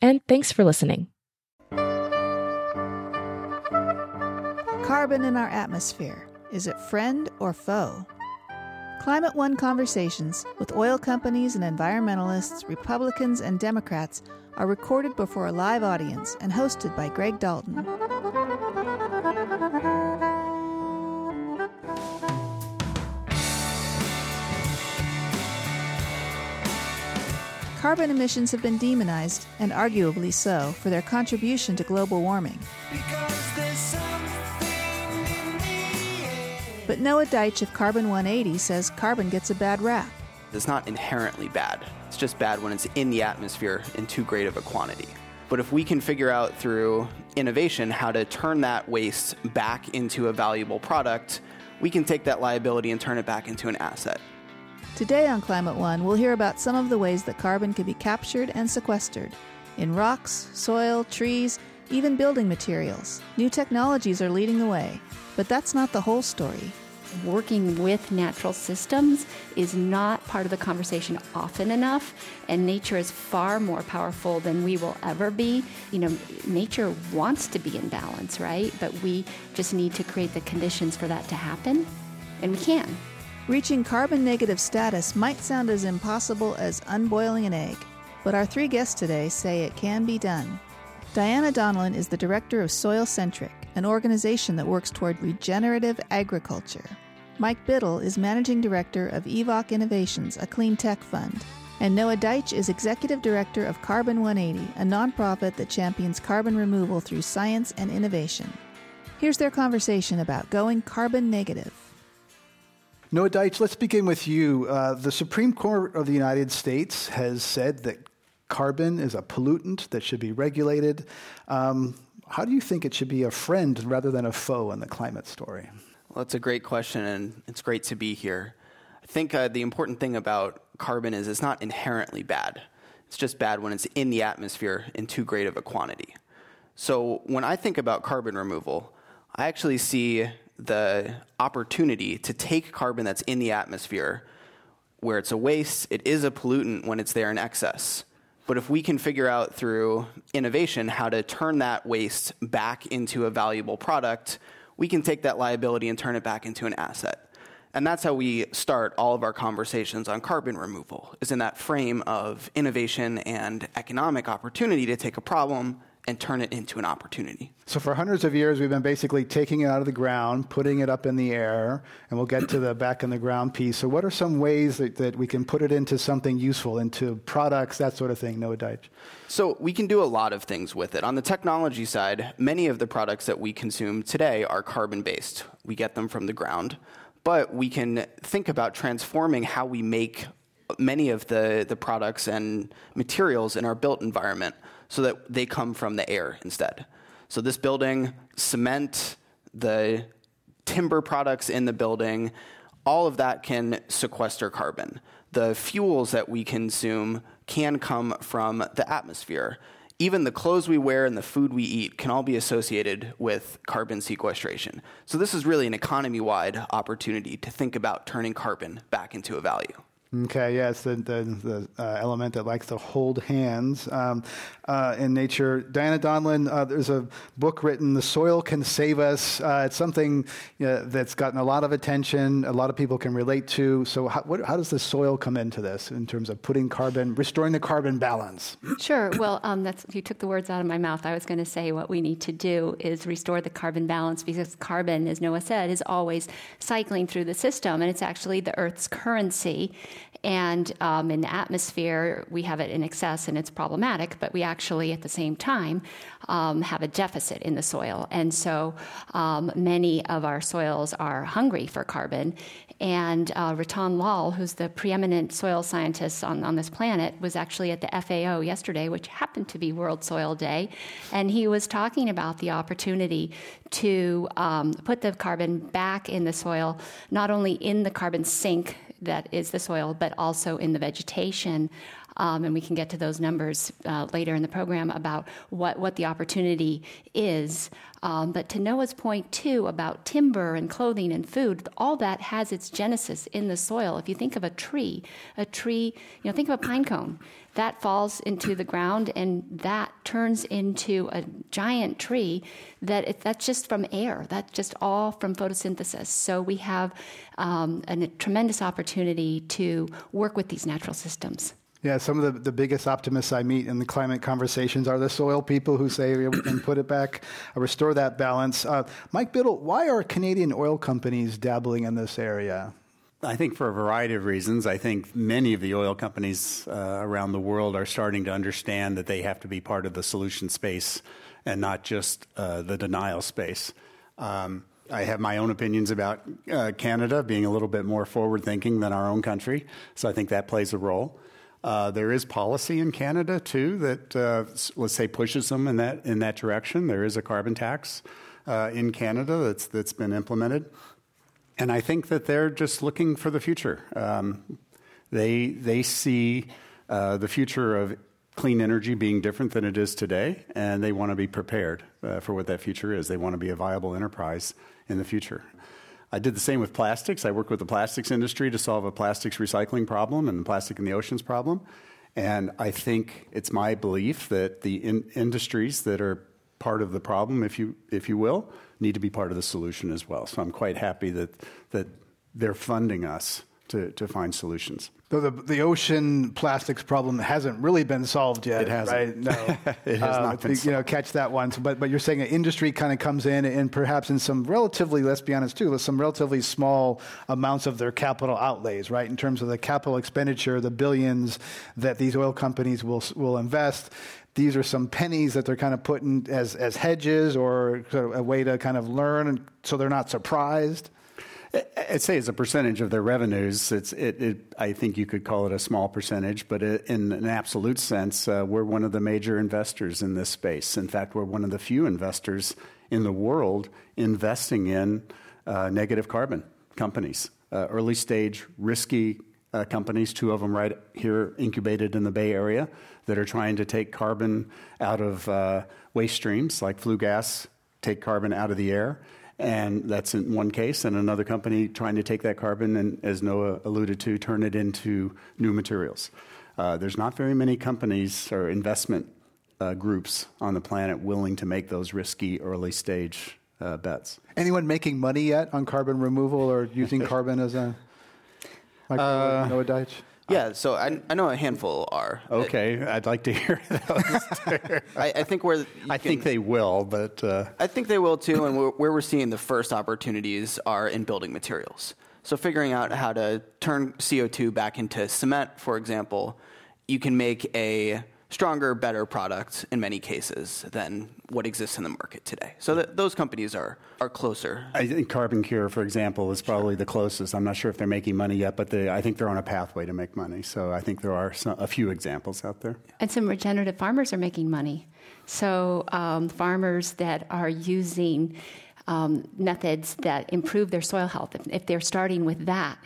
and thanks for listening. Carbon in our atmosphere. Is it friend or foe? Climate One conversations with oil companies and environmentalists, Republicans and Democrats are recorded before a live audience and hosted by Greg Dalton. Carbon emissions have been demonized, and arguably so, for their contribution to global warming. But Noah Deich of Carbon 180 says carbon gets a bad rap. It's not inherently bad. It's just bad when it's in the atmosphere in too great of a quantity. But if we can figure out through innovation how to turn that waste back into a valuable product, we can take that liability and turn it back into an asset. Today on Climate One, we'll hear about some of the ways that carbon can be captured and sequestered in rocks, soil, trees, even building materials. New technologies are leading the way, but that's not the whole story. Working with natural systems is not part of the conversation often enough, and nature is far more powerful than we will ever be. You know, nature wants to be in balance, right? But we just need to create the conditions for that to happen, and we can. Reaching carbon negative status might sound as impossible as unboiling an egg, but our three guests today say it can be done. Diana Donlon is the director of Soil Centric, an organization that works toward regenerative agriculture. Mike Biddle is managing director of Evok Innovations, a clean tech fund. And Noah Deich is executive director of Carbon 180, a nonprofit that champions carbon removal through science and innovation. Here's their conversation about going carbon negative. Noah Deich, let's begin with you. Uh, the Supreme Court of the United States has said that carbon is a pollutant that should be regulated. Um, how do you think it should be a friend rather than a foe in the climate story? Well, that's a great question, and it's great to be here. I think uh, the important thing about carbon is it's not inherently bad. It's just bad when it's in the atmosphere in too great of a quantity. So when I think about carbon removal, I actually see the opportunity to take carbon that's in the atmosphere where it's a waste, it is a pollutant when it's there in excess. But if we can figure out through innovation how to turn that waste back into a valuable product, we can take that liability and turn it back into an asset. And that's how we start all of our conversations on carbon removal, is in that frame of innovation and economic opportunity to take a problem and turn it into an opportunity. So, for hundreds of years, we've been basically taking it out of the ground, putting it up in the air, and we'll get to the back in the ground piece. So, what are some ways that, that we can put it into something useful, into products, that sort of thing, Noah Deich? So, we can do a lot of things with it. On the technology side, many of the products that we consume today are carbon based. We get them from the ground, but we can think about transforming how we make many of the, the products and materials in our built environment so that they come from the air instead. So this building, cement, the timber products in the building, all of that can sequester carbon. The fuels that we consume can come from the atmosphere. Even the clothes we wear and the food we eat can all be associated with carbon sequestration. So, this is really an economy wide opportunity to think about turning carbon back into a value. Okay, yes, the the, the uh, element that likes to hold hands um, uh, in nature. Diana Donlon, uh, there's a book written, "The Soil Can Save Us." Uh, it's something you know, that's gotten a lot of attention. A lot of people can relate to. So, how, what, how, does the soil come into this in terms of putting carbon, restoring the carbon balance? Sure. Well, um, that's you took the words out of my mouth. I was going to say what we need to do is restore the carbon balance because carbon, as Noah said, is always cycling through the system, and it's actually the Earth's currency. And um, in the atmosphere, we have it in excess and it's problematic, but we actually, at the same time, um, have a deficit in the soil. And so um, many of our soils are hungry for carbon. And uh, Rattan Lal, who's the preeminent soil scientist on, on this planet, was actually at the FAO yesterday, which happened to be World Soil Day. And he was talking about the opportunity to um, put the carbon back in the soil, not only in the carbon sink that is the soil, but also in the vegetation. Um, and we can get to those numbers uh, later in the program about what, what the opportunity is. Um, but to Noah's point, too, about timber and clothing and food, all that has its genesis in the soil. If you think of a tree, a tree, you know, think of a pine cone. That falls into the ground and that turns into a giant tree that it, that's just from air. That's just all from photosynthesis. So we have um, a, a tremendous opportunity to work with these natural systems. Yeah, some of the, the biggest optimists I meet in the climate conversations are the soil people who say we can put it back, uh, restore that balance. Uh, Mike Biddle, why are Canadian oil companies dabbling in this area? I think for a variety of reasons. I think many of the oil companies uh, around the world are starting to understand that they have to be part of the solution space and not just uh, the denial space. Um, I have my own opinions about uh, Canada being a little bit more forward thinking than our own country, so I think that plays a role. Uh, there is policy in Canada too that uh, let's say pushes them in that in that direction. There is a carbon tax uh, in Canada that's that's been implemented, and I think that they're just looking for the future. Um, they they see uh, the future of clean energy being different than it is today, and they want to be prepared uh, for what that future is. They want to be a viable enterprise in the future. I did the same with plastics. I worked with the plastics industry to solve a plastics recycling problem and the plastic in the oceans problem. And I think it's my belief that the in- industries that are part of the problem, if you if you will, need to be part of the solution as well. So I'm quite happy that that they're funding us to, to find solutions. Though the, the ocean plastics problem hasn't really been solved yet. It hasn't. Right? No. it has uh, not been you, know, catch that one. So, but, but you're saying an industry kind of comes in and perhaps in some relatively, let's be honest too, some relatively small amounts of their capital outlays, right? In terms of the capital expenditure, the billions that these oil companies will, will invest these are some pennies that they're kind of putting as, as hedges or sort of a way to kind of learn so they're not surprised? I'd say as a percentage of their revenues, it's, it, it, I think you could call it a small percentage, but in an absolute sense, uh, we're one of the major investors in this space. In fact, we're one of the few investors in the world investing in uh, negative carbon companies, uh, early stage, risky uh, companies, two of them right here incubated in the Bay Area, that are trying to take carbon out of uh, waste streams like flue gas, take carbon out of the air and that's in one case, and another company trying to take that carbon and, as Noah alluded to, turn it into new materials. Uh, there's not very many companies or investment uh, groups on the planet willing to make those risky early stage uh, bets. Anyone making money yet on carbon removal or using carbon as a like uh, Noah Deich? Yeah, so I, I know a handful are. Okay, I'd like to hear those. I, I, think where I can, think they will, but uh... I think they will too. And where we're seeing the first opportunities are in building materials. So figuring out how to turn CO two back into cement, for example, you can make a stronger, better product in many cases than what exists in the market today. So th- those companies are, are closer. I think Carbon Cure, for example, is probably the closest. I'm not sure if they're making money yet, but they, I think they're on a pathway to make money. So I think there are some, a few examples out there. And some regenerative farmers are making money. So um, farmers that are using um, methods that improve their soil health, if, if they're starting with that,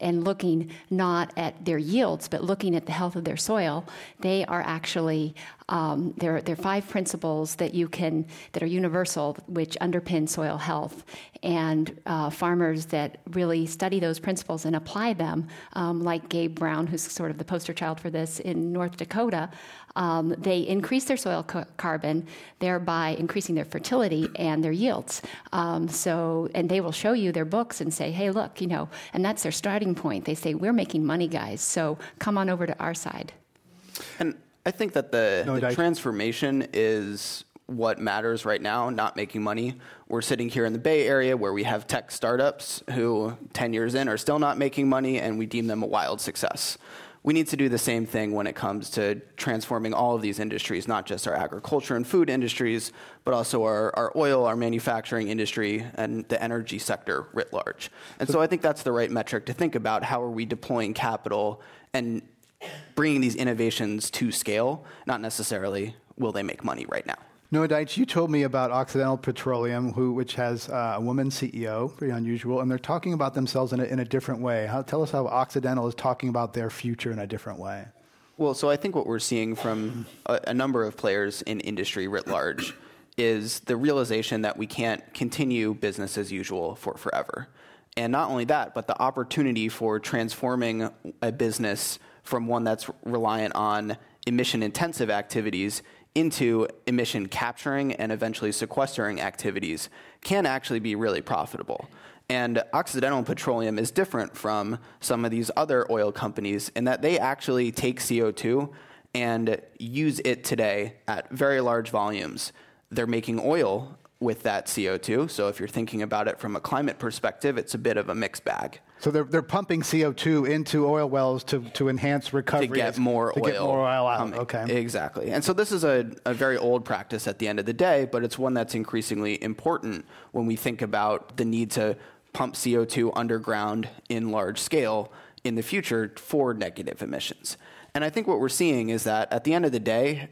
and looking not at their yields, but looking at the health of their soil, they are actually Um, there, there are five principles that you can that are universal, which underpin soil health, and uh, farmers that really study those principles and apply them, um, like Gabe Brown, who's sort of the poster child for this in North Dakota, um, they increase their soil ca- carbon, thereby increasing their fertility and their yields. Um, so, and they will show you their books and say, "Hey, look, you know," and that's their starting point. They say, "We're making money, guys, so come on over to our side." And I think that the, No, the I- transformation is what matters right now, not making money. We're sitting here in the Bay Area where we have tech startups who 10 years in are still not making money and we deem them a wild success. We need to do the same thing when it comes to transforming all of these industries, not just our agriculture and food industries, but also our, our oil, our manufacturing industry, and the energy sector writ large. And so I think that's the right metric to think about. How are we deploying capital and bringing these innovations to scale, not necessarily will they make money right now. Noah Deich, you told me about Occidental Petroleum, who, which has uh, a woman CEO, pretty unusual, and they're talking about themselves in a, in a different way. How, tell us how Occidental is talking about their future in a different way. Well, so I think what we're seeing from a, a number of players in industry writ large is the realization that we can't continue business as usual for forever. And not only that, but the opportunity for transforming a business from one that's reliant on emission intensive activities into emission capturing and eventually sequestering activities can actually be really profitable. And Occidental Petroleum is different from some of these other oil companies in that they actually take CO2 and use it today at very large volumes. They're making oil with that CO2. So if you're thinking about it from a climate perspective, it's a bit of a mixed bag. So they're, they're pumping CO2 into oil wells to, to enhance recovery. to get more to oil. get more oil out. coming. Okay. Exactly. And so this is a, a very old practice at the end of the day, but it's one that's increasingly important when we think about the need to pump CO2 underground in large scale in the future for negative emissions. And I think what we're seeing is that at the end of the day,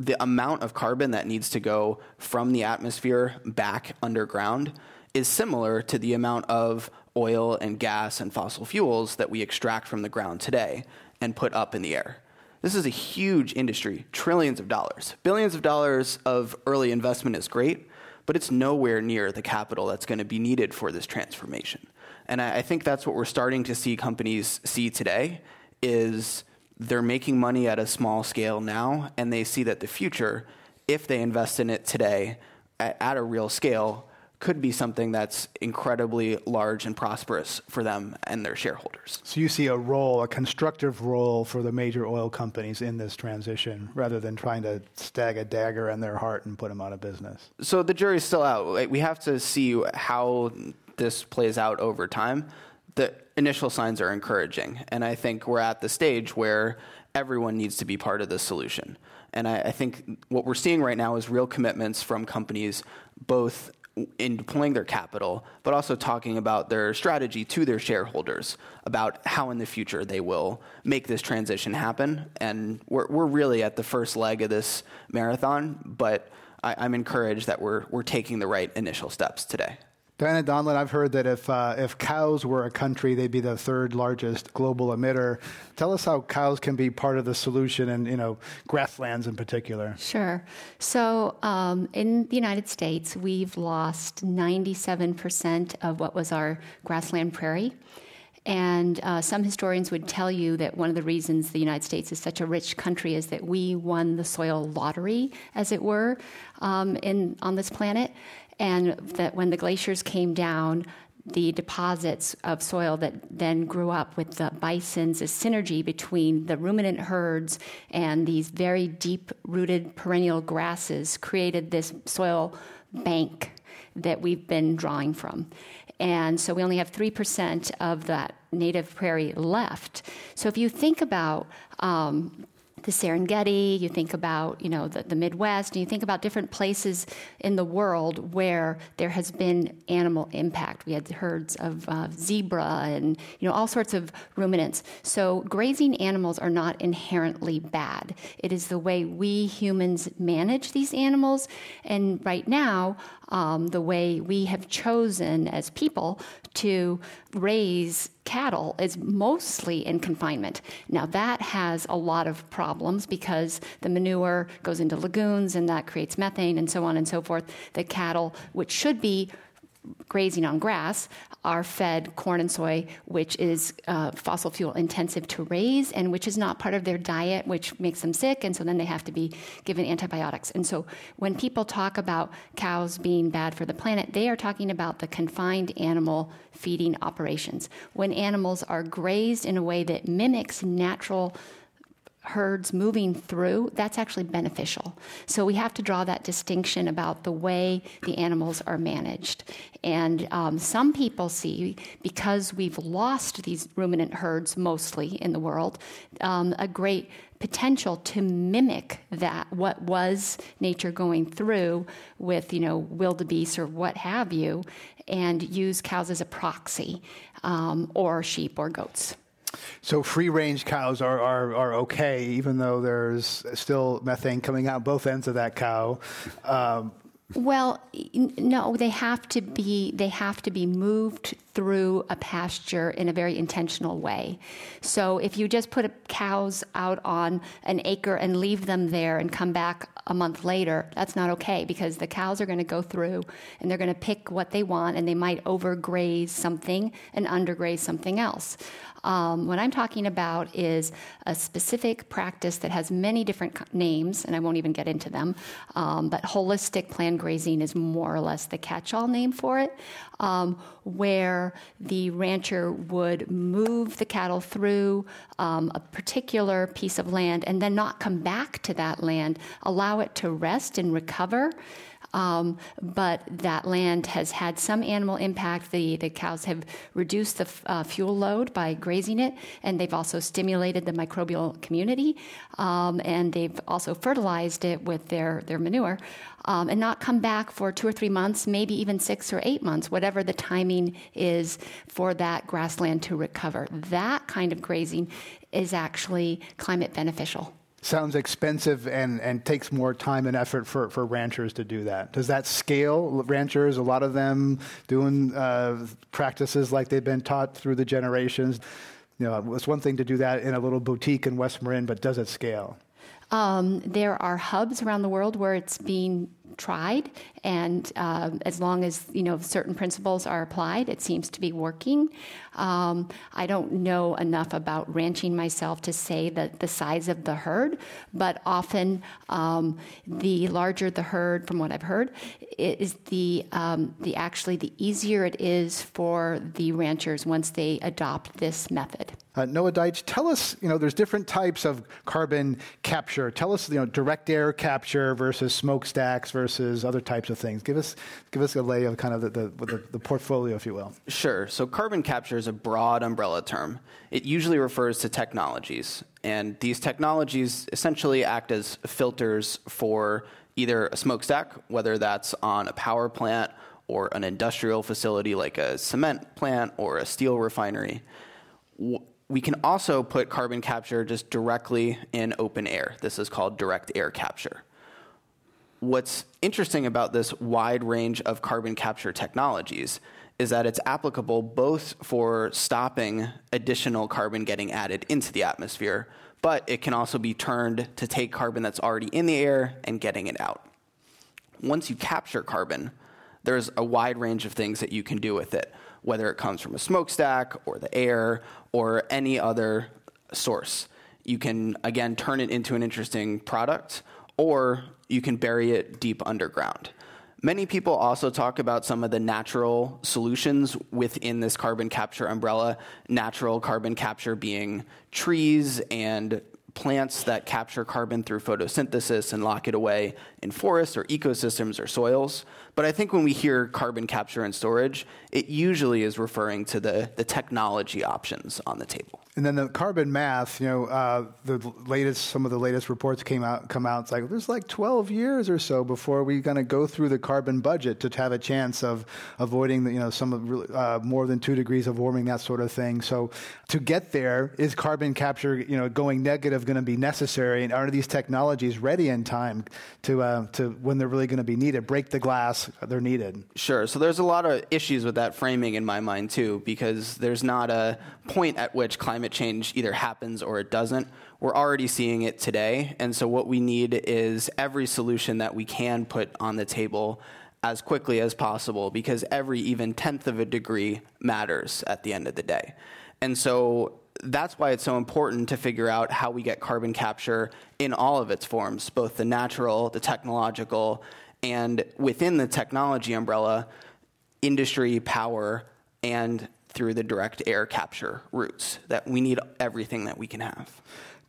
the amount of carbon that needs to go from the atmosphere back underground is similar to the amount of oil and gas and fossil fuels that we extract from the ground today and put up in the air. This is a huge industry, trillions of dollars. Billions of dollars of early investment is great, but it's nowhere near the capital that's going to be needed for this transformation. And I, think that's what we're starting to see companies see today is they're making money at a small scale now, and they see that the future, if they invest in it today at, at a real scale, could be something that's incredibly large and prosperous for them and their shareholders. So you see a role, a constructive role for the major oil companies in this transition, rather than trying to stag a dagger in their heart and put them out of business. So the jury's still out. We have to see how this plays out over time. The initial signs are encouraging, and I think we're at the stage where everyone needs to be part of the solution. And I, I think what we're seeing right now is real commitments from companies, both in deploying their capital, but also talking about their strategy to their shareholders about how in the future they will make this transition happen. And we're, we're really at the first leg of this marathon, but I, I'm encouraged that we're, we're taking the right initial steps today. Diana Donlon, I've heard that if uh, if cows were a country, they'd be the third largest global emitter. Tell us how cows can be part of the solution, and you know grasslands in particular. Sure. So um, in the United States, we've lost 97% of what was our grassland prairie. And uh, some historians would tell you that one of the reasons the United States is such a rich country is that we won the soil lottery, as it were, um, in, on this planet. And that when the glaciers came down, the deposits of soil that then grew up with the bisons, a synergy between the ruminant herds and these very deep rooted perennial grasses created this soil bank that we've been drawing from. And so we only have 3% of that native prairie left. So if you think about um, the Serengeti, you think about you know the, the, Midwest, and you think about different places in the world where there has been animal impact. We had herds of uh, zebra and you know all sorts of ruminants. So grazing animals are not inherently bad. It is the way we humans manage these animals, and right now um, the way we have chosen as people to raise cattle is mostly in confinement. Now, that has a lot of problems because the manure goes into lagoons and that creates methane and so on and so forth. The cattle, which should be grazing on grass are fed corn and soy, which is uh, fossil fuel intensive to raise and which is not part of their diet, which makes them sick. And so then they have to be given antibiotics. And so when people talk about cows being bad for the planet, they are talking about the confined animal feeding operations. When animals are grazed in a way that mimics natural herds moving through, that's actually beneficial. So we have to draw that distinction about the way the animals are managed. And um, some people see, because we've lost these ruminant herds mostly in the world, um, a great potential to mimic that what was nature going through with you know wildebeest or what have you and use cows as a proxy um, or sheep or goats so free range cows are, are, are okay, even though there's still methane coming out both ends of that cow. Um, well, no, they have to be they have to be moved through a pasture in a very intentional way. So if you just put cows out on an acre and leave them there and come back a month later, that's not okay because the cows are going to go through and they're going to pick what they want and they might overgraze something and undergraze something else. Um, what I'm talking about is a specific practice that has many different names, and I won't even get into them, um, but holistic planned grazing is more or less the catch all name for it, um, where the rancher would move the cattle through um, a particular piece of land and then not come back to that land, allow it to rest and recover. Um, but that land has had some animal impact. The, the cows have reduced the uh, fuel load by grazing it, and they've also stimulated the microbial community, um, and they've also fertilized it with their, their manure. Um, and not come back for two or three months, maybe even six or eight months, whatever the timing is for that grassland to recover. That kind of grazing is actually climate beneficial sounds expensive and, and takes more time and effort for, for ranchers to do that. Does that scale? Ranchers, a lot of them doing uh, practices like they've been taught through the generations. You know, it's one thing to do that in a little boutique in West Marin, but does it scale? Um, there are hubs around the world where it's being tried, and uh, as long as you know certain principles are applied, it seems to be working. Um, I don't know enough about ranching myself to say that the size of the herd, but often um, the larger the herd, from what I've heard, is the um, the actually the easier it is for the ranchers once they adopt this method. Uh, Noah Deich, tell us, you know, there's different types of carbon capture. Tell us, you know, direct air capture versus smokestacks versus other types of things. Give us, give us a lay of kind of the, the, the, the portfolio, if you will. Sure. So carbon capture is a broad umbrella term. It usually refers to technologies. And these technologies essentially act as filters for either a smokestack, whether that's on a power plant or an industrial facility like a cement plant or a steel refinery we can also put carbon capture just directly in open air. This is called direct air capture. What's interesting about this wide range of carbon capture technologies is that it's applicable both for stopping additional carbon getting added into the atmosphere, but it can also be turned to take carbon that's already in the air and getting it out. Once you capture carbon, there's a wide range of things that you can do with it whether it comes from a smokestack or the air or any other source. You can, again, turn it into an interesting product or you can bury it deep underground. Many people also talk about some of the natural solutions within this carbon capture umbrella. Natural carbon capture being trees and plants that capture carbon through photosynthesis and lock it away in forests or ecosystems or soils. But I think when we hear carbon capture and storage, it usually is referring to the, the technology options on the table. And then the carbon math, you know, uh, the latest, some of the latest reports came out, come out. It's like there's like 12 years or so before we're going to go through the carbon budget to have a chance of avoiding, the, you know, some of uh, more than two degrees of warming, that sort of thing. So to get there, is carbon capture, you know, going negative going to be necessary? And are these technologies ready in time to uh, to when they're really going to be needed? Break the glass, they're needed. Sure. So there's a lot of issues with that framing in my mind too, because there's not a point at which climate change either happens or it doesn't. We're already seeing it today, and so what we need is every solution that we can put on the table as quickly as possible because every even tenth of a degree matters at the end of the day. And so that's why it's so important to figure out how we get carbon capture in all of its forms, both the natural, the technological, and within the technology umbrella, industry, power, and through the direct air capture routes. That we need everything that we can have.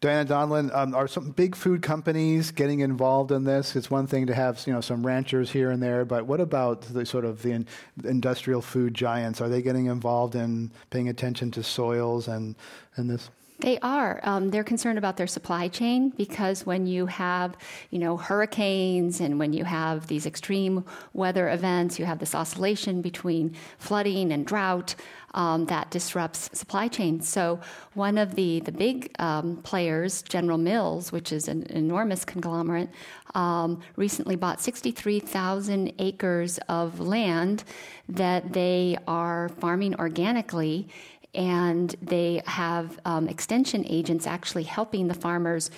Diana Donlon, um, are some big food companies getting involved in this? It's one thing to have you know some ranchers here and there, but what about the sort of the in, industrial food giants? Are they getting involved in paying attention to soils and and this? They are. Um, they're concerned about their supply chain because when you have, you know, hurricanes and when you have these extreme weather events, you have this oscillation between flooding and drought um, that disrupts supply chain. So one of the the big um, players, General Mills, which is an enormous conglomerate, um, recently bought 63,000 acres of land that they are farming organically and they have um, extension agents actually helping the farmers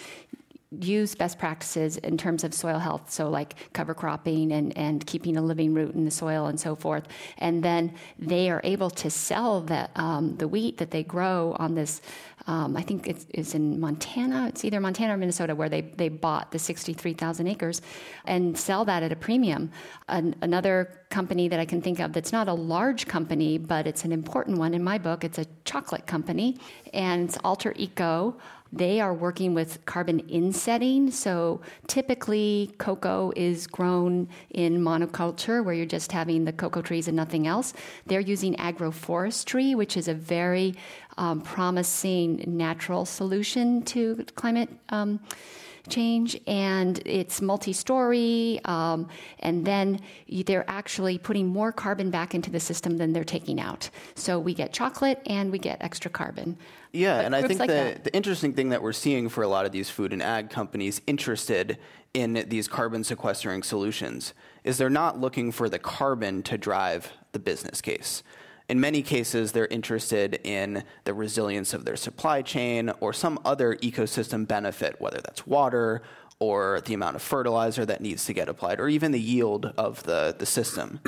use best practices in terms of soil health, so like cover cropping and, and keeping a living root in the soil and so forth. And then they are able to sell the, um, the wheat that they grow on this um, I think it's, it's, in Montana. It's either Montana or Minnesota where they, they bought the 63,000 acres and sell that at a premium. An, another company that I can think of that's not a large company, but it's an important one in my book, it's a chocolate company, and it's Alter Eco. They are working with carbon insetting. So typically, cocoa is grown in monoculture, where you're just having the cocoa trees and nothing else. They're using agroforestry, which is a very um, promising natural solution to climate um, change, and it's multi-story, um, and then they're actually putting more carbon back into the system than they're taking out. So we get chocolate and we get extra carbon. Yeah, but and I think like the, the interesting thing that we're seeing for a lot of these food and ag companies interested in these carbon sequestering solutions is they're not looking for the carbon to drive the business case in many cases, they're interested in the resilience of their supply chain or some other ecosystem benefit, whether that's water or the amount of fertilizer that needs to get applied, or even the yield of the, the system.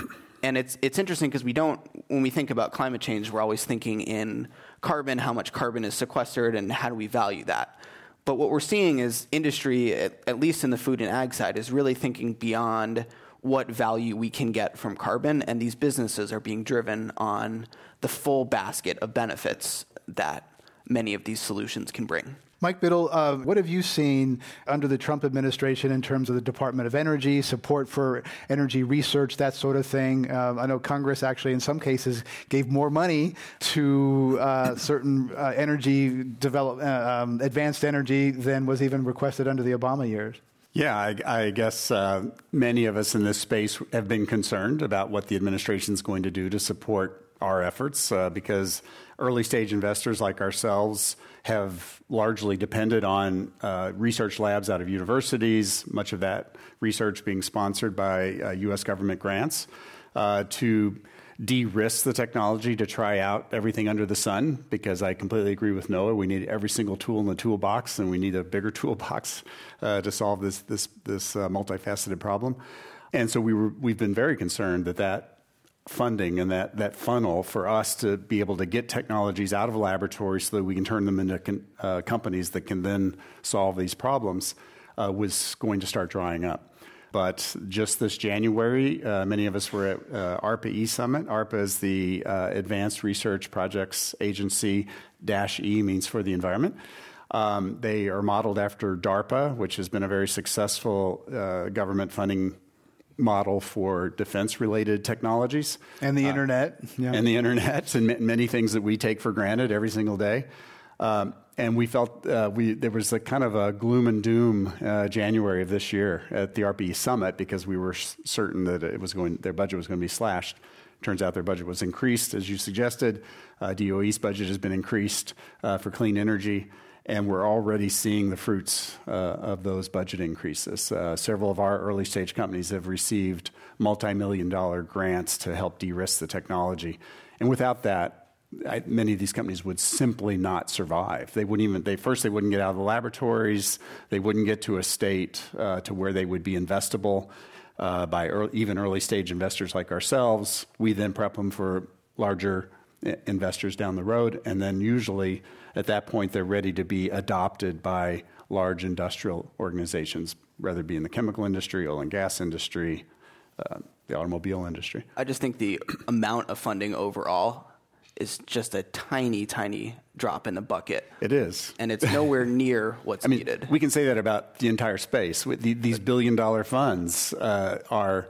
And it's, it's interesting because we don't, when we think about climate change, we're always thinking in carbon, how much carbon is sequestered, and how do we value that. But what we're seeing is industry, at, at least in the food and ag side, is really thinking beyond what value we can get from carbon, and these businesses are being driven on the full basket of benefits that many of these solutions can bring. Mike Biddle, uh, what have you seen under the Trump administration in terms of the Department of Energy, support for energy research, that sort of thing? Uh, I know Congress actually, in some cases, gave more money to uh, certain uh, energy develop, uh, um, advanced energy than was even requested under the Obama years. Yeah, I, I guess uh, many of us in this space have been concerned about what the administration is going to do to support our efforts because early stage investors like ourselves have largely depended on uh, research labs out of universities, much of that research being sponsored by U.S. Uh, government grants, uh, to de-risk the technology to try out everything under the sun because I completely agree with Noah. We need every single tool in the toolbox, and we need a bigger toolbox uh, to solve this this this uh, multifaceted problem. And so we were we've been very concerned that that funding and that that funnel for us to be able to get technologies out of laboratories so that we can turn them into con- uh, companies that can then solve these problems uh, was going to start drying up. But just this January, uh, many of us were at uh, ARPA E Summit. ARPA is the uh, Advanced Research Projects Agency, dash E means for the environment. Um, they are modeled after DARPA, which has been a very successful uh, government funding model for defense related technologies. And the uh, internet. Yeah. And the internet, and many things that we take for granted every single day. Um, and we felt uh, we there was a kind of a gloom and doom uh, January of this year at the ARPA-E summit because we were certain that it was going their budget was going to be slashed. Turns out their budget was increased, as you suggested. Uh, DOE's budget has been increased uh, for clean energy, and we're already seeing the fruits uh, of those budget increases. Uh, several of our early stage companies have received multi million dollar grants to help de risk the technology. And without that, I, many of these companies would simply not survive. They wouldn't even. They first they wouldn't get out of the laboratories. They wouldn't get to a state uh, to where they would be investable uh, by early, even early stage investors like ourselves. We then prep them for larger uh, investors down the road, and then usually at that point they're ready to be adopted by large industrial organizations, whether it be in the chemical industry, oil and gas industry, uh, the automobile industry. I just think the amount of funding overall is just a tiny, tiny drop in the bucket. It is. And it's nowhere near what's I mean, needed. We can say that about the entire space. The, these billion dollar funds uh, are,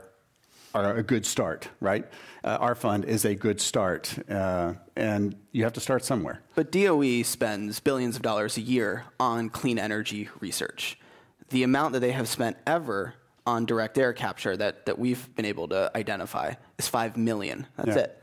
are a good start, right? Uh, our fund is a good start. Uh, and you have to start somewhere. But DOE spends billions of dollars a year on clean energy research. The amount that they have spent ever on direct air capture that, that we've been able to identify is 5 million. That's yeah. it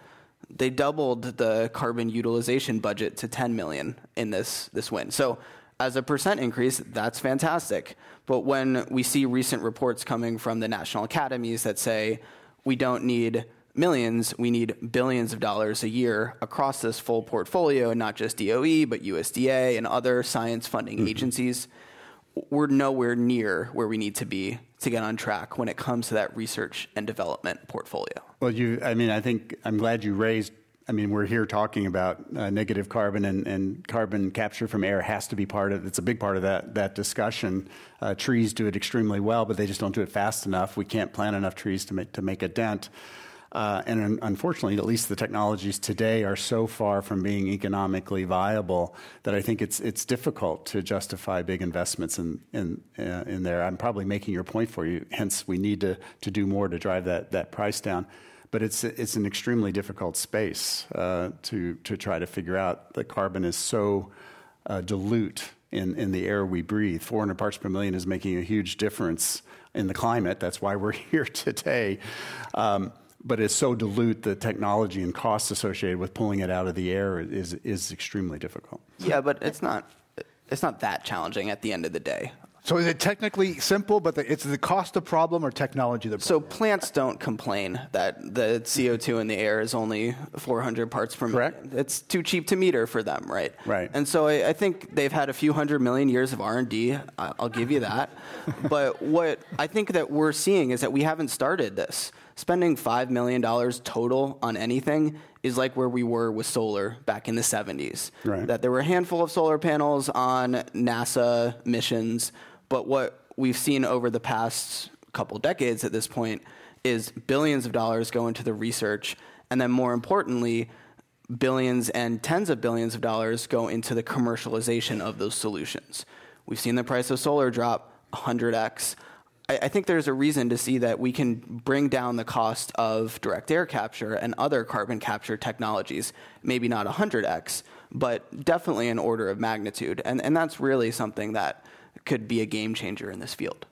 they doubled the carbon utilization budget to 10 million in this this win. So as a percent increase, that's fantastic. But when we see recent reports coming from the national academies that say we don't need millions, we need billions of dollars a year across this full portfolio, and not just DOE, but USDA and other science funding mm-hmm. agencies, we're nowhere near where we need to be to get on track when it comes to that research and development portfolio. Well, you, I mean, I think I'm glad you raised. I mean, we're here talking about uh, negative carbon and, and, carbon capture from air has to be part of. It's a big part of that that discussion. Uh, trees do it extremely well, but they just don't do it fast enough. We can't plant enough trees to make to make a dent. Uh, and unfortunately, at least the technologies today are so far from being economically viable that I think it's it's difficult to justify big investments in in uh, in there. I'm probably making your point for you. Hence, we need to to do more to drive that that price down. But it's it's an extremely difficult space uh, to to try to figure out. The carbon is so uh, dilute in, in the air we breathe. 400 parts per million is making a huge difference in the climate. That's why we're here today. Um, but it's so dilute the technology and costs associated with pulling it out of the air is is extremely difficult. Yeah, but it's not it's not that challenging at the end of the day. So is it technically simple, but the, it's the cost of problem or technology the problem? So plants don't complain that the CO2 in the air is only 400 parts per Correct. million. It's too cheap to meter for them, right? Right. And so I, I think they've had a few hundred million years of R&D. I'll give you that. but what I think that we're seeing is that we haven't started this. Spending $5 million total on anything is like where we were with solar back in the 70s. Right. That there were a handful of solar panels on NASA missions but what we've seen over the past couple decades at this point is billions of dollars go into the research, and then more importantly, billions and tens of billions of dollars go into the commercialization of those solutions. We've seen the price of solar drop 100x. I, think there's a reason to see that we can bring down the cost of direct air capture and other carbon capture technologies, maybe not 100x, but definitely an order of magnitude. And, and that's really something that could be a game changer in this field.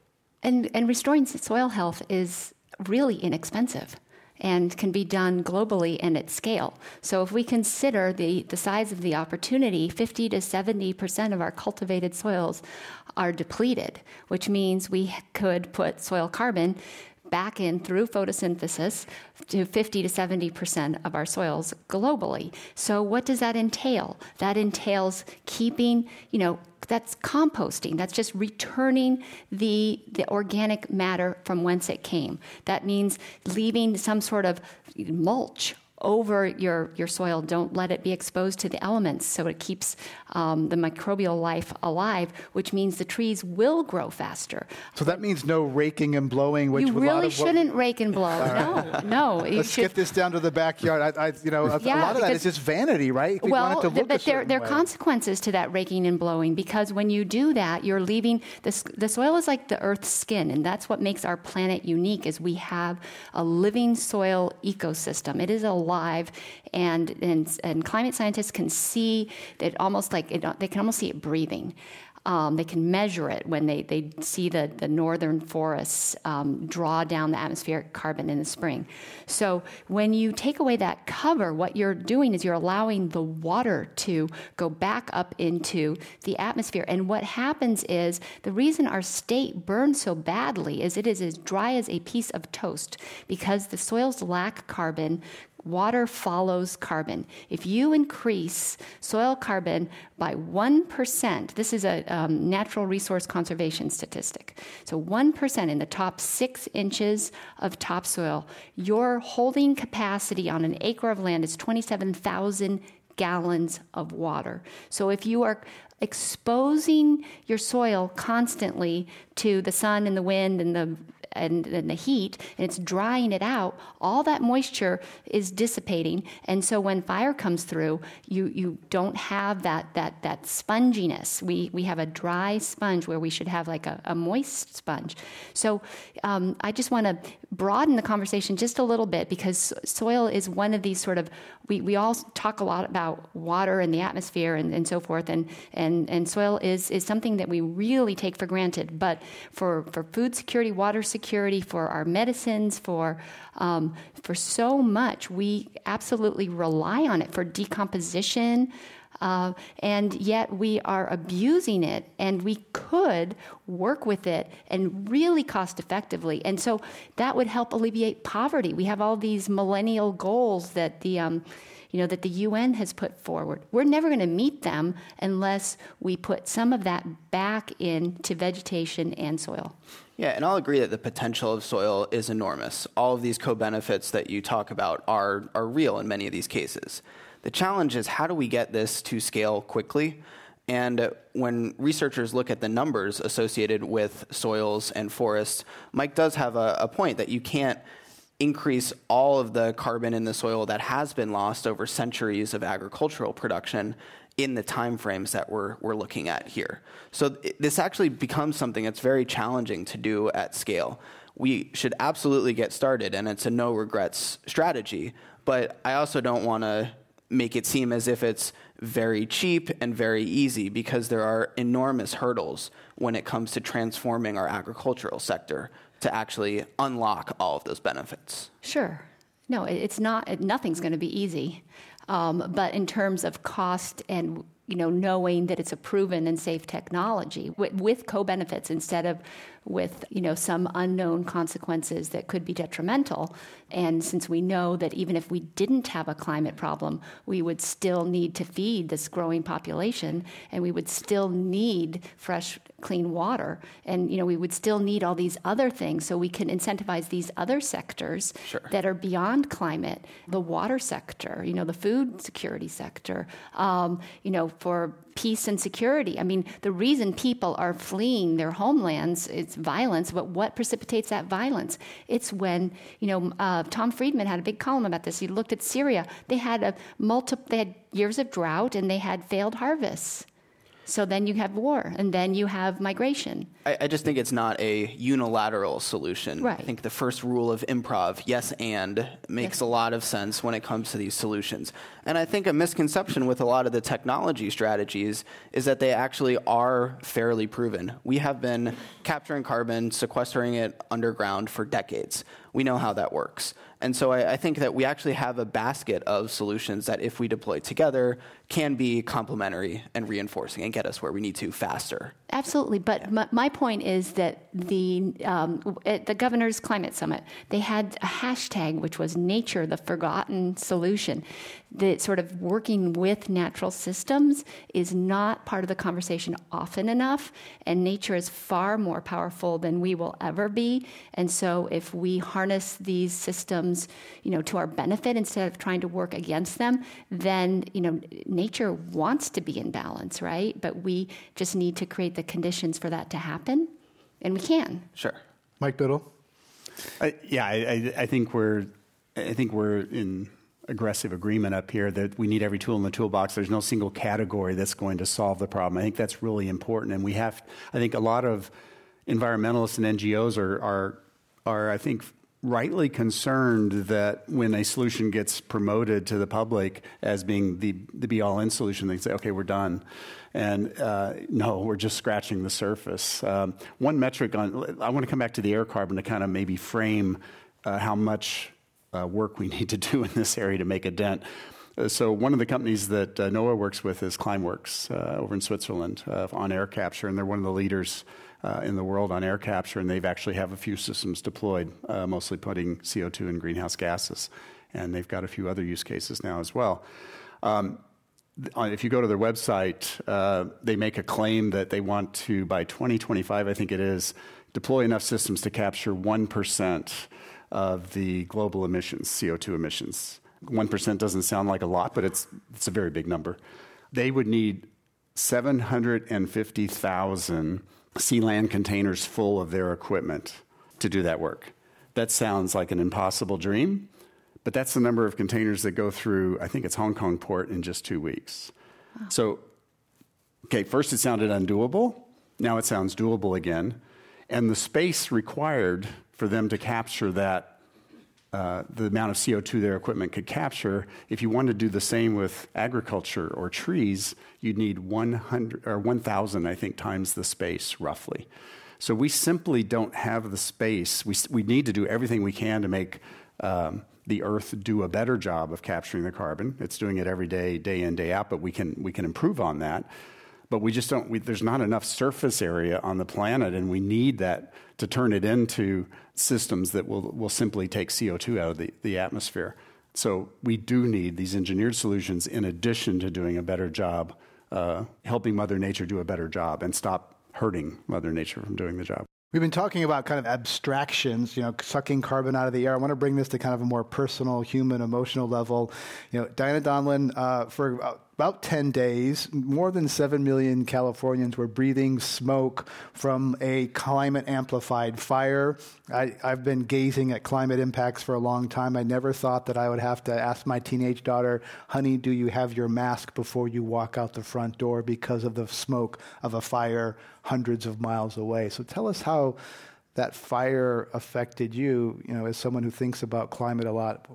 And, and restoring soil health is really inexpensive and can be done globally and at scale. So if we consider the, the size of the opportunity, 50 to 70% of our cultivated soils are depleted, which means we could put soil carbon back in through photosynthesis to 50 to 70% of our soils globally. So what does that entail? That entails keeping, you know, that's composting. That's just returning the, the organic matter from whence it came. That means leaving some sort of mulch over your, your soil. Don't let it be exposed to the elements so it keeps um, the microbial life alive, which means the trees will grow faster. So that means no raking and blowing, which you really shouldn't what... rake and blow. no, no. Let's should... skip this down to the backyard. I, I you know, yeah, a lot of that is just vanity, right? We well, but there, there are consequences to that raking and blowing because when you do that, you're leaving the, the soil is like the earth's skin, and that's what makes our planet unique. Is we have a living soil ecosystem. It is a alive, and, and, and climate scientists can see that almost like it, they can almost see it breathing. Um, they can measure it when they, they see the, the northern forests um, draw down the atmospheric carbon in the spring. So, when you take away that cover, what you're doing is you're allowing the water to go back up into the atmosphere. And what happens is the reason our state burns so badly is it is as dry as a piece of toast because the soils lack carbon Water follows carbon. If you increase soil carbon by 1%, this is a um, natural resource conservation statistic. So 1% in the top six inches of topsoil, your holding capacity on an acre of land is 27,000 gallons of water. So if you are exposing your soil constantly to the sun and the wind and the and, and the heat, and it's drying it out, all that moisture is dissipating. And so when fire comes through, you, you don't have that, that, that sponginess. We, we have a dry sponge where we should have like a, a moist sponge. So um, I just want to broaden the conversation just a little bit because soil is one of these sort of, we, we all talk a lot about water and the atmosphere and, and so forth, and, and, and soil is, is something that we really take for granted. But for, for food security, water security, for our medicines, for um, for so much. We absolutely rely on it for decomposition. Uh, and yet we are abusing it, and we could work with it and really cost effectively. And so that would help alleviate poverty. We have all these millennial goals that the um, you know, that the UN has put forward. We're never going to meet them unless we put some of that back into vegetation and soil. Yeah, and I'll agree that the potential of soil is enormous. All of these co-benefits that you talk about are, are real in many of these cases. The challenge is how do we get this to scale quickly? And when researchers look at the numbers associated with soils and forests, Mike does have a, a point that you can't increase all of the carbon in the soil that has been lost over centuries of agricultural production in the time frames that we're, we're looking at here. So th- this actually becomes something that's very challenging to do at scale. We should absolutely get started, and it's a no regrets strategy. But I also don't want to make it seem as if it's very cheap and very easy because there are enormous hurdles when it comes to transforming our agricultural sector to actually unlock all of those benefits. Sure. No, it's not, nothing's going to be easy. Um, but in terms of cost and you know, knowing that it's a proven and safe technology with, with co-benefits instead of with you know some unknown consequences that could be detrimental. And since we know that even if we didn't have a climate problem, we would still need to feed this growing population, and we would still need fresh, clean water, and you know we would still need all these other things. So we can incentivize these other sectors sure. that are beyond climate, the water sector, you know, the food security sector, um, you know, for peace and security. I mean, the reason people are fleeing their homelands is violence, but what precipitates that violence? It's when, you know, uh, Tom Friedman had a big column about this. He looked at Syria. They had a multi- they had years of drought and they had failed harvests. So then you have war, and then you have migration. I, I, just think it's not a unilateral solution. Right. I think the first rule of improv, yes and, makes yes. a lot of sense when it comes to these solutions. And I think a misconception with a lot of the technology strategies is that they actually are fairly proven. We have been capturing carbon, sequestering it underground for decades. We know how that works. And so I, I, think that we actually have a basket of solutions that, if we deploy together, can be complementary and reinforcing and get us where we need to faster. Absolutely, but yeah. my, my, point is that the um, at the governor's climate summit, they had a hashtag which was "Nature, the Forgotten Solution." That sort of working with natural systems is not part of the conversation often enough, and nature is far more powerful than we will ever be. And so, if we harness these systems, you know, to our benefit instead of trying to work against them, then you know, nature wants to be in balance, right? But we just need to create the conditions for that to happen, and we can. Sure. Mike Biddle. I, yeah, I, I think we're I think we're in aggressive agreement up here that we need every tool in the toolbox. There's no single category that's going to solve the problem. I think that's really important, and we have. I think a lot of environmentalists and NGOs are are are I think rightly concerned that when a solution gets promoted to the public as being the, the be all end solution, they say, okay, we're done. And uh, no, we're just scratching the surface. Um, one metric on, I want to come back to the air carbon to kind of maybe frame uh, how much uh, work we need to do in this area to make a dent. Uh, so one of the companies that uh, NOAA works with is Climeworks uh, over in Switzerland on air capture, and they're one of the leaders in the world on air capture, and they've actually have a few systems deployed, uh, mostly putting CO2 and greenhouse gases. And they've got a few other use cases now as well. Um, if you go to their website, uh, they make a claim that they want to, by 2025, I think it is, deploy enough systems to capture 1% of the global emissions, CO2 emissions. 1% doesn't sound like a lot, but it's, it's a very big number. They would need 750,000 sea land containers full of their equipment to do that work. That sounds like an impossible dream, but that's the number of containers that go through, I think it's Hong Kong port in just two weeks. Wow. So, okay, first it sounded undoable. Now it sounds doable again. And the space required for them to capture that uh, the amount of CO2 their equipment could capture. If you wanted to do the same with agriculture or trees, you'd need 100 or 1,000, I think, times the space roughly. So we simply don't have the space. We, we need to do everything we can to make um, the Earth do a better job of capturing the carbon. It's doing it every day, day in, day out, but we can, we can improve on that but we just don't, we, there's not enough surface area on the planet, and we need that to turn it into systems that will, will simply take CO2 out of the, the atmosphere. So we do need these engineered solutions in addition to doing a better job, uh, helping Mother Nature do a better job and stop hurting Mother Nature from doing the job. We've been talking about kind of abstractions, you know, sucking carbon out of the air. I want to bring this to kind of a more personal, human, emotional level. You know, Diana Donlon, uh, for about about 10 days, more than 7 million Californians were breathing smoke from a climate amplified fire. I, have been gazing at climate impacts for a long time. I never thought that I would have to ask my teenage daughter, honey, do you have your mask before you walk out the front door because of the smoke of a fire hundreds of miles away? So tell us how that fire affected you, you know, as someone who thinks about climate a lot.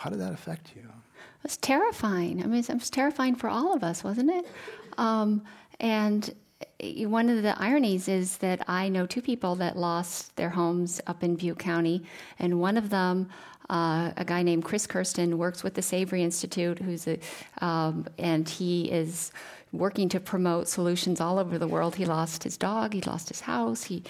How did that affect you? It was terrifying. I mean, it was terrifying for all of us, wasn't it? Um, and one of the ironies is that I know two people that lost their homes up in Butte County, and one of them, uh, a guy named Chris Kerston, works with the Savory Institute, who's a, um, and he is working to promote solutions all over the world. He lost his dog, he lost his house. He,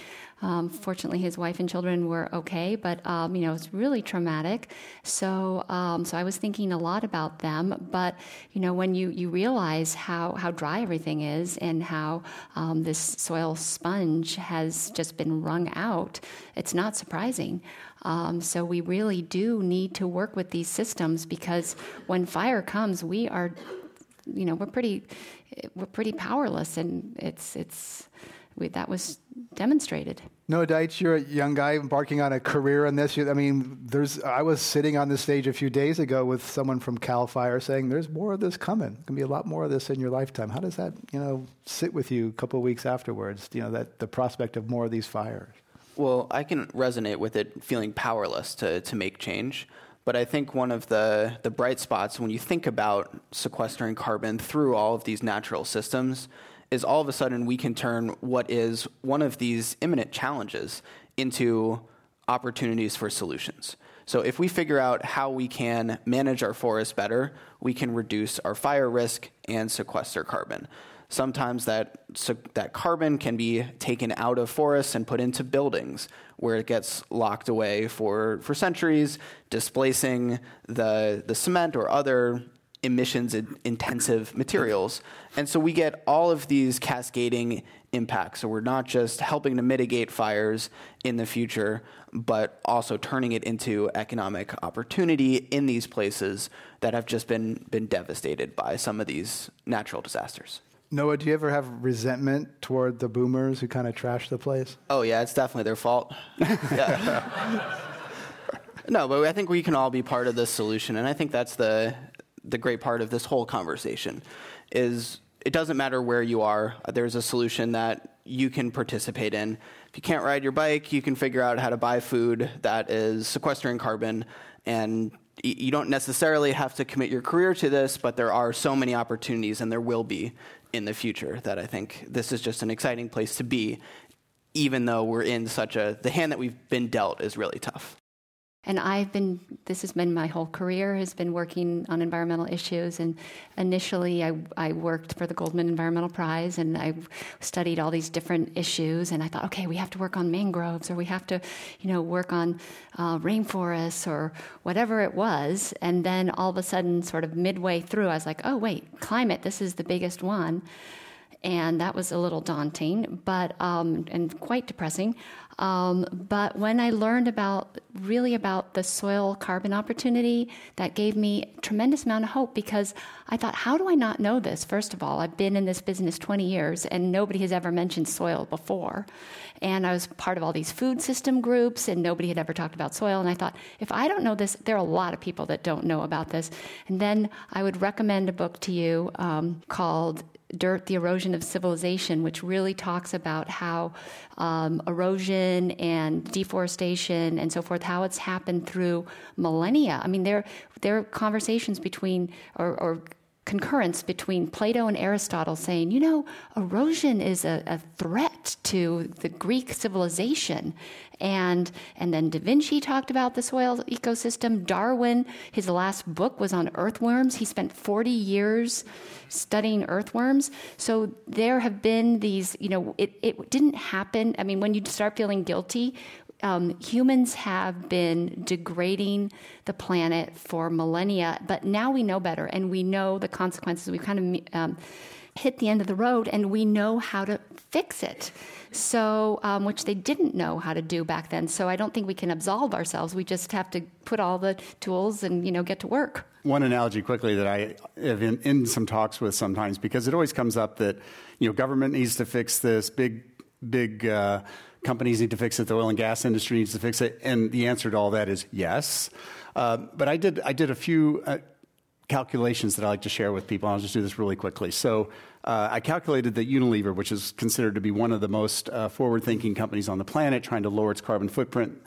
um, fortunately, his wife and children were okay, but um, you know it's really traumatic. So, um, so I was thinking a lot about them. But you know, when you you realize how how dry everything is and how um, this soil sponge has just been wrung out, it's not surprising. Um, so we really do need to work with these systems because when fire comes, we are you know we're pretty we're pretty powerless, and it's it's we, that was demonstrated. No, Deich, you're a young guy embarking on a career in this. I mean, there's. I was sitting on the stage a few days ago with someone from Cal Fire saying, "There's more of this coming. There's gonna be a lot more of this in your lifetime." How does that, you know, sit with you a couple of weeks afterwards? You know, that the prospect of more of these fires. Well, I can resonate with it, feeling powerless to to make change. But I think one of the, the bright spots when you think about sequestering carbon through all of these natural systems is all of a sudden we can turn what is one of these imminent challenges into opportunities for solutions. So if we figure out how we can manage our forests better, we can reduce our fire risk and sequester carbon. Sometimes that, so that carbon can be taken out of forests and put into buildings where it gets locked away for, for centuries, displacing the, the cement or other emissions intensive materials. And so we get all of these cascading impacts. So we're not just helping to mitigate fires in the future, but also turning it into economic opportunity in these places that have just been, been devastated by some of these natural disasters. Noah, do you ever have resentment toward the boomers who kind of trash the place? Oh, yeah, it's definitely their fault. no, but I think we can all be part of this solution. And I think that's the, the great part of this whole conversation is it doesn't matter where you are. There's a solution that you can participate in. If you can't ride your bike, you can figure out how to buy food that is sequestering carbon. And you don't necessarily have to commit your career to this, but there are so many opportunities, and there will be in the future, that I think this is just an exciting place to be, even though we're in such a, the hand that we've been dealt is really tough. And I've been, this has been my whole career, has been working on environmental issues. And initially, I, I worked for the Goldman Environmental Prize and I studied all these different issues. And I thought, okay, we have to work on mangroves or we have to, you know, work on uh, rainforests or whatever it was. And then all of a sudden, sort of midway through, I was like, oh, wait, climate, this is the biggest one and that was a little daunting, but um, and quite depressing. Um, but when I learned about really about the soil carbon opportunity, that gave me a tremendous amount of hope because I thought, how do I not know this? First of all, I've been in this business 20 years and nobody has ever mentioned soil before. And I was part of all these food system groups and nobody had ever talked about soil. And I thought, if I don't know this, there are a lot of people that don't know about this. And then I would recommend a book to you um, called Dirt, the Erosion of Civilization, which really talks about how um, erosion and deforestation and so forth, how it's happened through millennia. I mean, there, there are conversations between, or, or concurrence between Plato and Aristotle saying, you know, erosion is a, a, threat to the Greek civilization. And, and then Da Vinci talked about the soil ecosystem. Darwin, his last book was on earthworms. He spent 40 years studying earthworms. So there have been these, you know, it, it didn't happen. I mean, when you start feeling guilty, um, humans have been degrading the planet for millennia, but now we know better and we know the consequences. We've kind of um, hit the end of the road and we know how to fix it. So, um, which they didn't know how to do back then. So, I don't think we can absolve ourselves. We just have to put all the tools and you know get to work. One analogy quickly that I have in, in some talks with sometimes because it always comes up that you know government needs to fix this big big. Uh, companies need to fix it, the oil and gas industry needs to fix it, and the answer to all that is yes. Uh, but I did, I did a few uh, calculations that I like to share with people. I'll just do this really quickly. So uh, I calculated that Unilever, which is considered to be one of the most uh, forward-thinking companies on the planet, trying to lower its carbon footprint.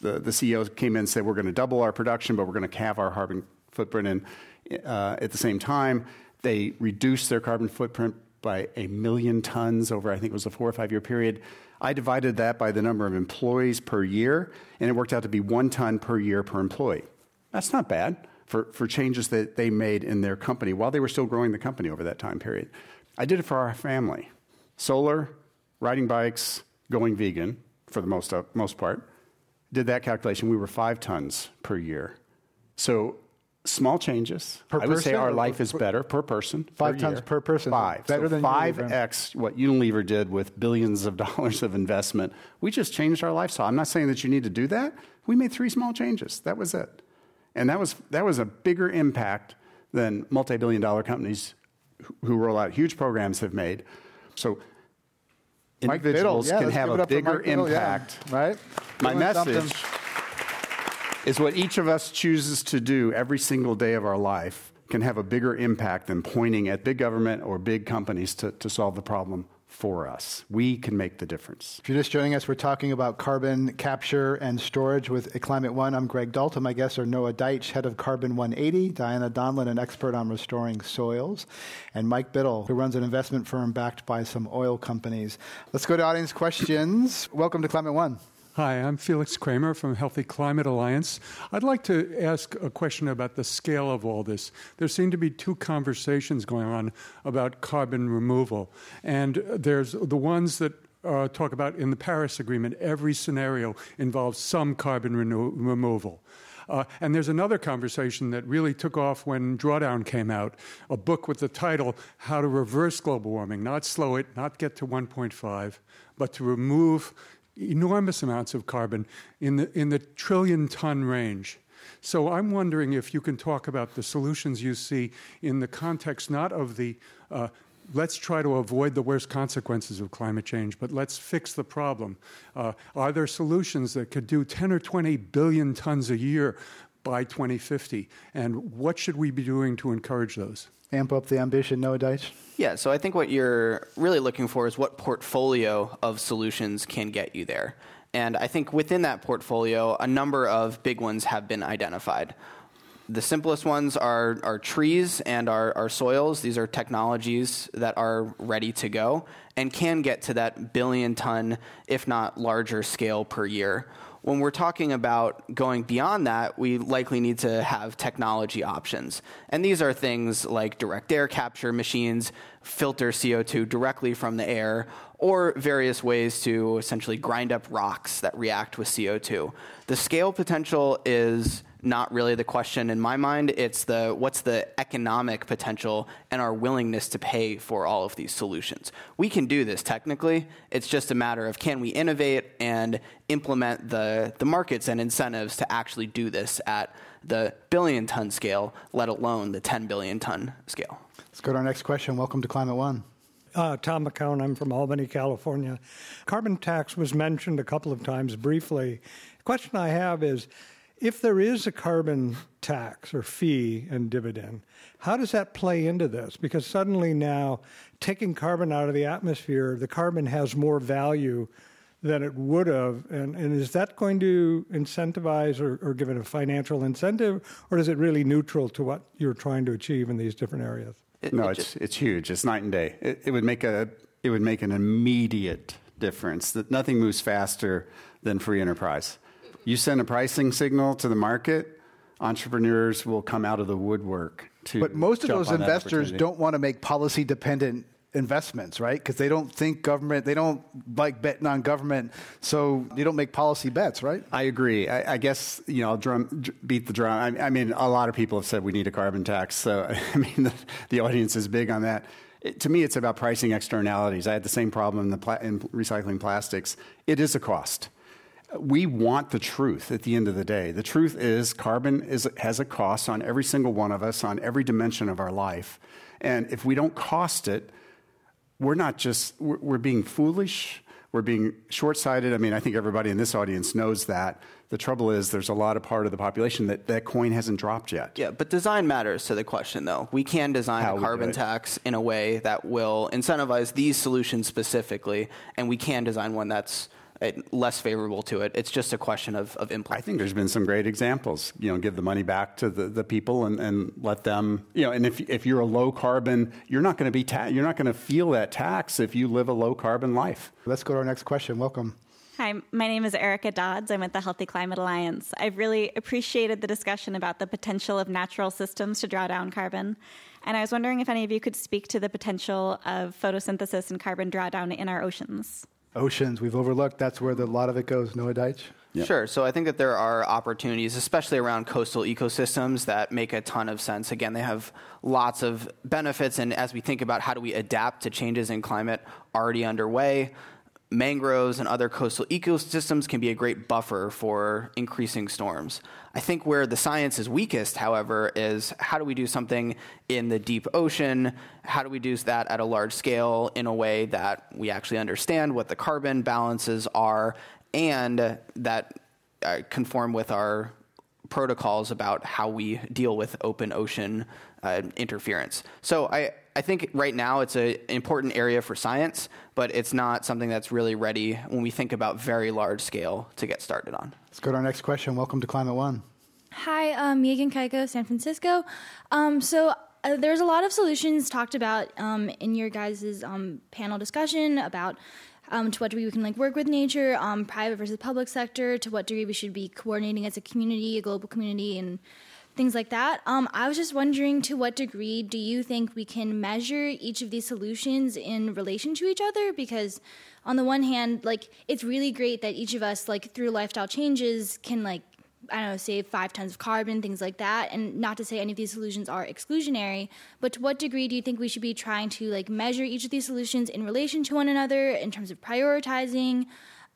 The, the CEO came in and said, "We're going to double our production, but we're going to halve our carbon footprint." And uh, at the same time, they reduced their carbon footprint by a million tons over, I think it was a four or five year period. I divided that by the number of employees per year, and it worked out to be one ton per year per employee. That's not bad for, for changes that they made in their company while they were still growing the company over that time period. I did it for our family solar, riding bikes, going vegan for the most, uh, most part. Did that calculation, we were five tons per year. So small changes. Per I would say our life is better per person. Five per tons year. per person. Five. Better so than five x what Unilever did with billions of dollars of investment. We just changed our lifestyle. I'm not saying that you need to do that. We made three small changes. That was it, and that was that was a bigger impact than multi-billion-dollar companies who, who roll out huge programs have made. So. Individuals Yeah, can have a bigger Biddle, yeah. impact. Right? My Doing message something. Is what each of us chooses to do every single day of our life can have a bigger impact than pointing at big government or big companies to, to solve the problem for us. We can make the difference. If you're just joining us, we're talking about carbon capture and storage with Climate One. I'm Greg Dalton. My guests are Noah Deich, head of Carbon 180, Diana Donlon, an expert on restoring soils, and Mike Biddle, who runs an investment firm backed by some oil companies. Let's go to audience questions. Welcome to Climate One. Hi, I'm Felix Kramer from Healthy Climate Alliance. I'd like to ask a question about the scale of all this. There seem to be two conversations going on about carbon removal, and there's the ones that uh, talk about in the Paris Agreement, every scenario involves some carbon reno- removal. Uh, and there's another conversation that really took off when Drawdown came out, a book with the title How to Reverse Global Warming, not slow it, not get to 1.5, but to remove enormous amounts of carbon in the, in the trillion ton range. So I'm wondering if you can talk about the solutions you see in the context not of the uh, let's try to avoid the worst consequences of climate change, but let's fix the problem. Uh, are there solutions that could do 10 or 20 billion tons a year by 2050? And what should we be doing to encourage those? Amp up the ambition, Deich. Yeah, so I think what you're really looking for is what portfolio of solutions can get you there. And I think within that portfolio, a number of big ones have been identified. The simplest ones are, are trees and our, our soils. These are technologies that are ready to go and can get to that billion ton, if not larger scale per year. When we're talking about going beyond that, we likely need to have technology options. And these are things like direct air capture machines, filter CO2 directly from the air, or various ways to essentially grind up rocks that react with CO2. The scale potential is not really the question in my mind. It's the what's the economic potential and our willingness to pay for all of these solutions. We can do this technically. It's just a matter of can we innovate and implement the, the markets and incentives to actually do this at the billion ton scale, let alone the 10 billion ton scale. Let's go to our next question. Welcome to Climate One. Uh, Tom McCown, I'm from Albany, California. Carbon tax was mentioned a couple of times briefly. The question I have is if there is a carbon tax or fee and dividend, how does that play into this? Because suddenly now, taking carbon out of the atmosphere, the carbon has more value than it would have. And, and is that going to incentivize or, or give it a financial incentive, or is it really neutral to what you're trying to achieve in these different areas? It, no, it it's, just, it's huge. It's night and day. It, it, would make a, it would make an immediate difference. That nothing moves faster than free enterprise. You send a pricing signal to the market, entrepreneurs will come out of the woodwork to. But most of those investors don't want to make policy dependent investments, right? Because they don't think government, they don't like betting on government, so they don't make policy bets, right? I agree. I, I guess you know, I'll drum, beat the drum. I, I, mean, a lot of people have said we need a carbon tax, so I mean, the, the audience is big on that. It, to me, it's about pricing externalities. I had the same problem in, the pla- in recycling plastics. It is a cost we want the truth at the end of the day. The truth is carbon is, has a cost on every single one of us, on every dimension of our life. And if we don't cost it, we're not just, we're, we're being foolish, we're being short sighted. I mean, I think everybody in this audience knows that. The trouble is, there's a lot of part of the population that that coin hasn't dropped yet. Yeah, but design matters to the question, though. We can design How a carbon tax in a way that will incentivize these solutions specifically, and we can design one that's less favorable to it. It's just a question of, of impact. I think there's been some great examples. You know, give the money back to the, the people and, and let them, you know, and if, if you're a low carbon, you're not going to be, ta- you're not going to feel that tax if you live a low carbon life. Let's go to our next question. Welcome. Hi, my name is Erica Dodds. I'm with the Healthy Climate Alliance. I've really appreciated the discussion about the potential of natural systems to draw down carbon. And I was wondering if any of you could speak to the potential of photosynthesis and carbon drawdown in our oceans oceans we've overlooked. That's where the, a lot of it goes. Noah Deich? Yep. Sure. So I think that there are opportunities, especially around coastal ecosystems, that make a ton of sense. Again, they have lots of benefits, and as we think about how do we adapt to changes in climate already underway, mangroves and other coastal ecosystems can be a great buffer for increasing storms. I think where the science is weakest, however, is how do we do something in the deep ocean? How do we do that at a large scale in a way that we actually understand what the carbon balances are and that uh, conform with our protocols about how we deal with open ocean uh, interference? So I, I think right now it's an important area for science, but it's not something that's really ready when we think about very large scale to get started on. Let's go to our next question. Welcome to Climate One. Hi, um, Megan Kaiko, San Francisco. Um, so uh, there's a lot of solutions talked about um, in your guys' um, panel discussion about um, to what degree we can like work with nature, um, private versus public sector, to what degree we should be coordinating as a community, a global community, and things like that. Um, I was just wondering to what degree do you think we can measure each of these solutions in relation to each other? Because on the one hand, like it's really great that each of us, like through lifestyle changes, can like I don't know, save five tons of carbon, things like that. And not to say any of these solutions are exclusionary, but to what degree do you think we should be trying to like measure each of these solutions in relation to one another in terms of prioritizing?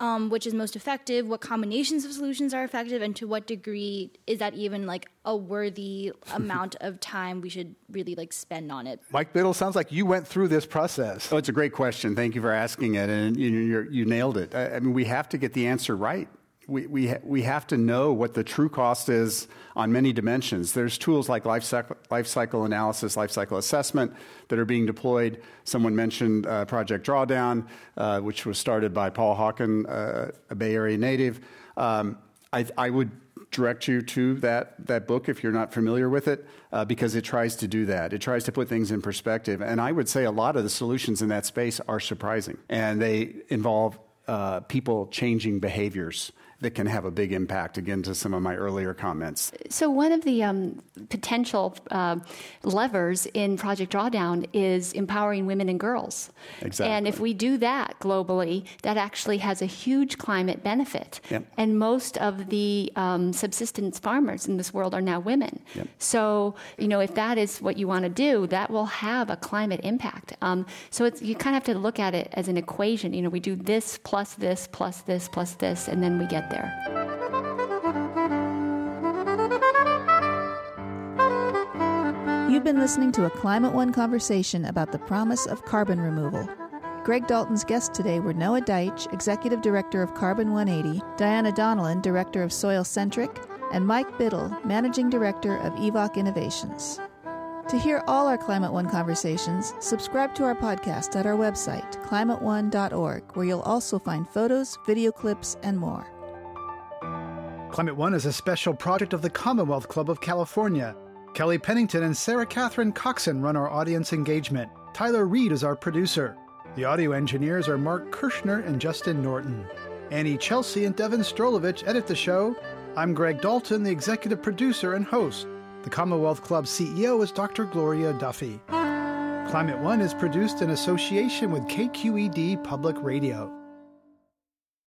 Um, which is most effective, what combinations of solutions are effective, and to what degree is that even like a worthy amount of time we should really like spend on it? Mike Biddle, sounds like you went through this process. Oh, it's a great question. Thank you for asking it, and you, you nailed it. I, I mean, we have to get the answer right. We, we, we have to know what the true cost is on many dimensions. There's tools like life cycle, life cycle analysis, life cycle assessment that are being deployed. Someone mentioned uh, Project Drawdown, uh, which was started by Paul Hawken, uh, a Bay Area native. Um, I, I, would direct you to that, that book if you're not familiar with it, uh, because it tries to do that. It tries to put things in perspective. And I would say a lot of the solutions in that space are surprising, and they involve uh, people changing behaviors that can have a big impact, again, to some of my earlier comments. So, one of the um, potential uh, levers in Project Drawdown is empowering women and girls. Exactly. And if we do that globally, that actually has a huge climate benefit. Yep. And most of the um, subsistence farmers in this world are now women. Yep. So, you know, if that is what you want to do, that will have a climate impact. Um, so, it's, you kind of have to look at it as an equation. You know, we do this plus this plus this plus this, and then we get there. You've been listening to a Climate One conversation about the promise of carbon removal. Greg Dalton's guests today were Noah Deich, Executive Director of Carbon 180, Diana Donlon, Director of Soil Centric, and Mike Biddle, Managing Director of Evok Innovations. To hear all our Climate One conversations, subscribe to our podcast at our website, climateone.org, where you'll also find photos, video clips, and more. Climate One is a special project of the Commonwealth Club of California. Kelly Pennington and Sarah Catherine Coxon run our audience engagement. Tyler Reed is our producer. The audio engineers are Mark Kirschner and Justin Norton. Annie Chelsea and Devon Strolovitch edit the show. I'm Greg Dalton, the executive producer and host. The Commonwealth Club CEO is Dr. Gloria Duffy. Climate One is produced in association with KQED Public Radio.